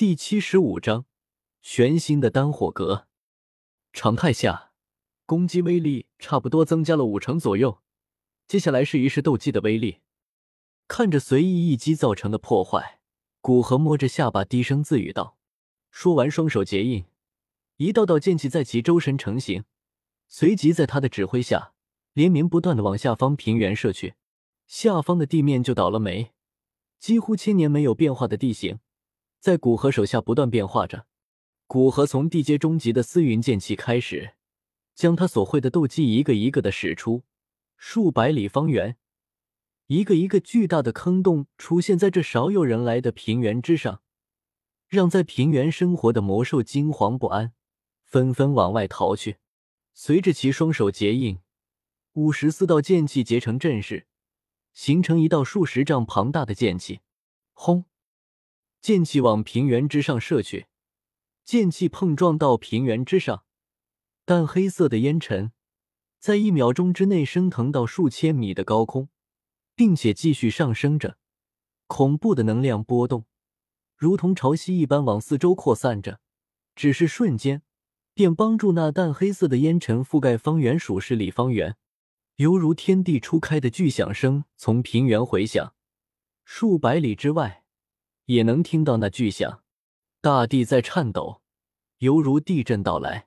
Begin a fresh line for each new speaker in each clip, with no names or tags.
第七十五章，全新的丹火阁。常态下，攻击威力差不多增加了五成左右。接下来试一试斗技的威力。看着随意一击造成的破坏，古河摸着下巴低声自语道。说完，双手结印，一道道剑气在其周身成型，随即在他的指挥下，连绵不断的往下方平原射去。下方的地面就倒了霉，几乎千年没有变化的地形。在古河手下不断变化着，古河从地阶中级的丝云剑气开始，将他所会的斗技一个一个的使出，数百里方圆，一个一个巨大的坑洞出现在这少有人来的平原之上，让在平原生活的魔兽惊惶不安，纷纷往外逃去。随着其双手结印，五十四道剑气结成阵势，形成一道数十丈庞大的剑气，轰！剑气往平原之上射去，剑气碰撞到平原之上，淡黑色的烟尘在一秒钟之内升腾到数千米的高空，并且继续上升着。恐怖的能量波动如同潮汐一般往四周扩散着，只是瞬间便帮助那淡黑色的烟尘覆盖方圆数十里方圆，犹如天地初开的巨响声从平原回响，数百里之外。也能听到那巨响，大地在颤抖，犹如地震到来。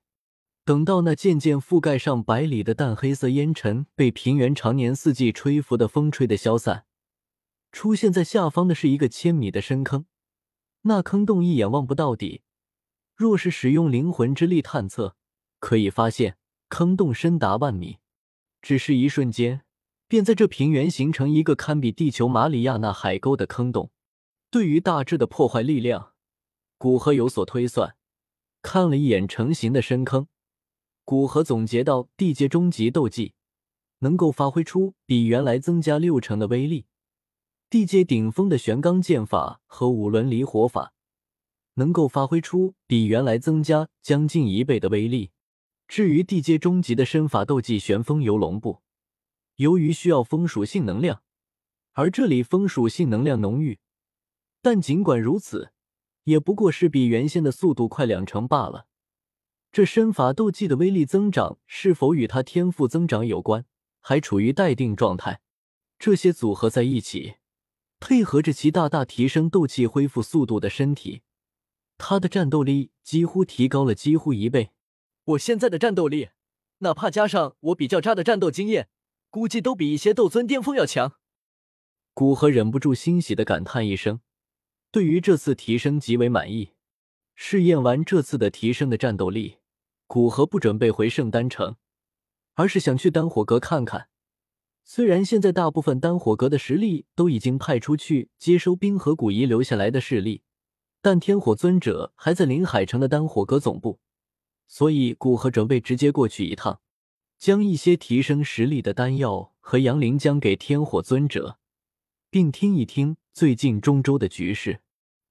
等到那渐渐覆盖上百里的淡黑色烟尘被平原常年四季吹拂的风吹得消散，出现在下方的是一个千米的深坑。那坑洞一眼望不到底，若是使用灵魂之力探测，可以发现坑洞深达万米。只是一瞬间，便在这平原形成一个堪比地球马里亚纳海沟的坑洞。对于大致的破坏力量，古河有所推算。看了一眼成型的深坑，古河总结到：地阶中级斗技能够发挥出比原来增加六成的威力；地阶顶峰的玄罡剑法和五轮离火法能够发挥出比原来增加将近一倍的威力。至于地阶中级的身法斗技玄风游龙步，由于需要风属性能量，而这里风属性能量浓郁。但尽管如此，也不过是比原先的速度快两成罢了。这身法斗技的威力增长是否与他天赋增长有关，还处于待定状态。这些组合在一起，配合着其大大提升斗气恢复速度的身体，他的战斗力几乎提高了几乎一倍。我现在的战斗力，哪怕加上我比较渣的战斗经验，估计都比一些斗尊巅峰要强。古河忍不住欣喜的感叹一声。对于这次提升极为满意。试验完这次的提升的战斗力，古河不准备回圣丹城，而是想去丹火阁看看。虽然现在大部分丹火阁的实力都已经派出去接收冰河古遗留下来的势力，但天火尊者还在临海城的丹火阁总部，所以古河准备直接过去一趟，将一些提升实力的丹药和阳灵交给天火尊者，并听一听最近中州的局势。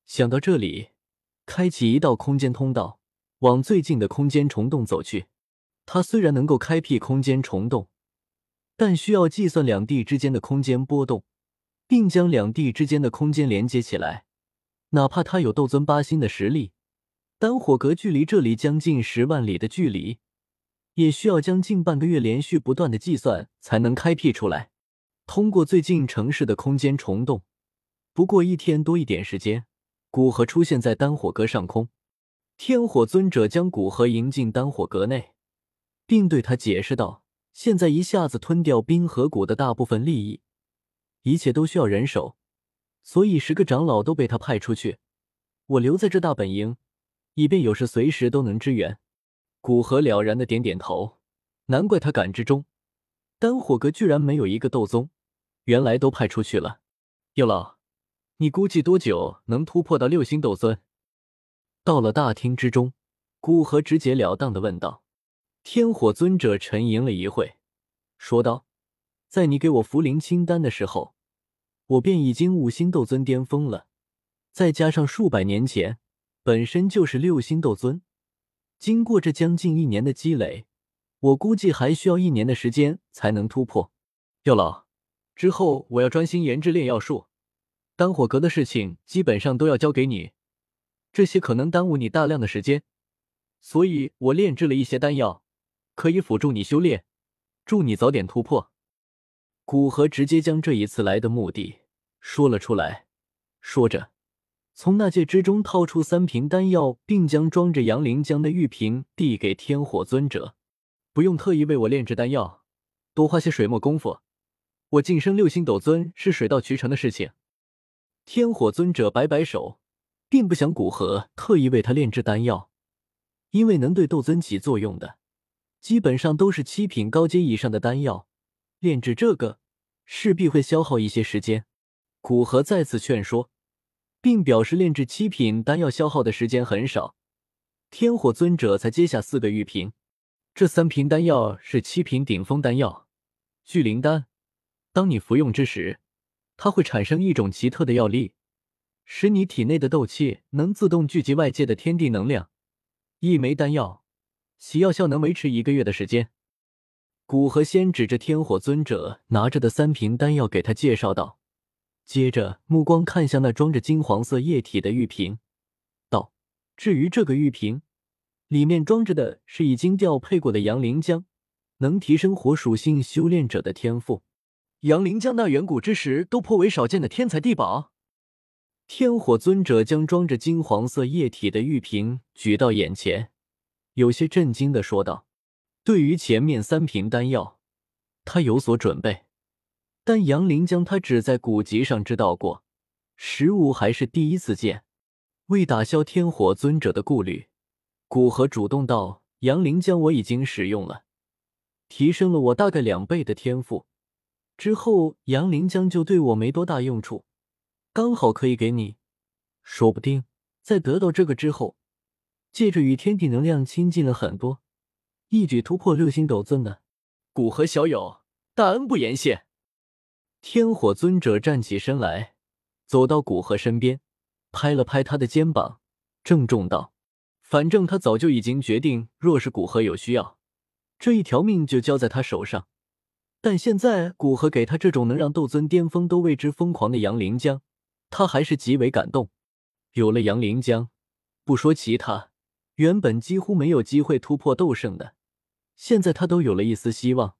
想到这里，开启一道空间通道，往最近的空间虫洞走去。他虽然能够开辟空间虫洞，但需要计算两地之间的空间波动，并将两地之间的空间连接起来。哪怕他有斗尊八星的实力，丹火阁距离这里将近十万里的距离，也需要将近半个月连续不断的计算才能开辟出来。通过最近城市的空间虫洞，不过一天多一点时间。古河出现在丹火阁上空，天火尊者将古河迎进丹火阁内，并对他解释道：“现在一下子吞掉冰河谷的大部分利益，一切都需要人手，所以十个长老都被他派出去，我留在这大本营，以便有事随时都能支援。”古河了然的点点头，难怪他感知中丹火阁居然没有一个斗宗，原来都派出去了。有老。你估计多久能突破到六星斗尊？到了大厅之中，古河直截了当的问道。天火尊者沉吟了一会，说道：“在你给我符灵清丹的时候，我便已经五星斗尊巅峰了，再加上数百年前本身就是六星斗尊，经过这将近一年的积累，我估计还需要一年的时间才能突破。药老，之后我要专心研制炼药术。”丹火阁的事情基本上都要交给你，这些可能耽误你大量的时间，所以我炼制了一些丹药，可以辅助你修炼，助你早点突破。古河直接将这一次来的目的说了出来，说着，从那戒之中掏出三瓶丹药，并将装着杨凌江的玉瓶递给天火尊者。不用特意为我炼制丹药，多花些水墨功夫，我晋升六星斗尊是水到渠成的事情。天火尊者摆摆手，并不想古河特意为他炼制丹药，因为能对斗尊起作用的，基本上都是七品高阶以上的丹药，炼制这个。势必会消耗一些时间，古河再次劝说，并表示炼制七品丹药消耗的时间很少。天火尊者才接下四个玉瓶，这三瓶丹药是七品顶峰丹药，聚灵丹。当你服用之时，它会产生一种奇特的药力，使你体内的斗气能自动聚集外界的天地能量。一枚丹药，其药效能维持一个月的时间。古河先指着天火尊者拿着的三瓶丹药给他介绍道，接着目光看向那装着金黄色液体的玉瓶，道：“至于这个玉瓶，里面装着的是已经调配过的阳灵浆，能提升火属性修炼者的天赋。阳灵浆那远古之时都颇为少见的天才地宝。”天火尊者将装着金黄色液体的玉瓶举到眼前，有些震惊的说道。对于前面三瓶丹药，他有所准备，但杨凌江他只在古籍上知道过，实物还是第一次见。为打消天火尊者的顾虑，古河主动道：“杨凌江我已经使用了，提升了我大概两倍的天赋。之后杨凌江就对我没多大用处，刚好可以给你。说不定在得到这个之后，借着与天地能量亲近了很多。”一举突破六星斗尊的古河小友，大恩不言谢。天火尊者站起身来，走到古河身边，拍了拍他的肩膀，郑重道：“反正他早就已经决定，若是古河有需要，这一条命就交在他手上。但现在古河给他这种能让斗尊巅峰都为之疯狂的杨凌江，他还是极为感动。有了杨凌江，不说其他，原本几乎没有机会突破斗圣的。”现在他都有了一丝希望。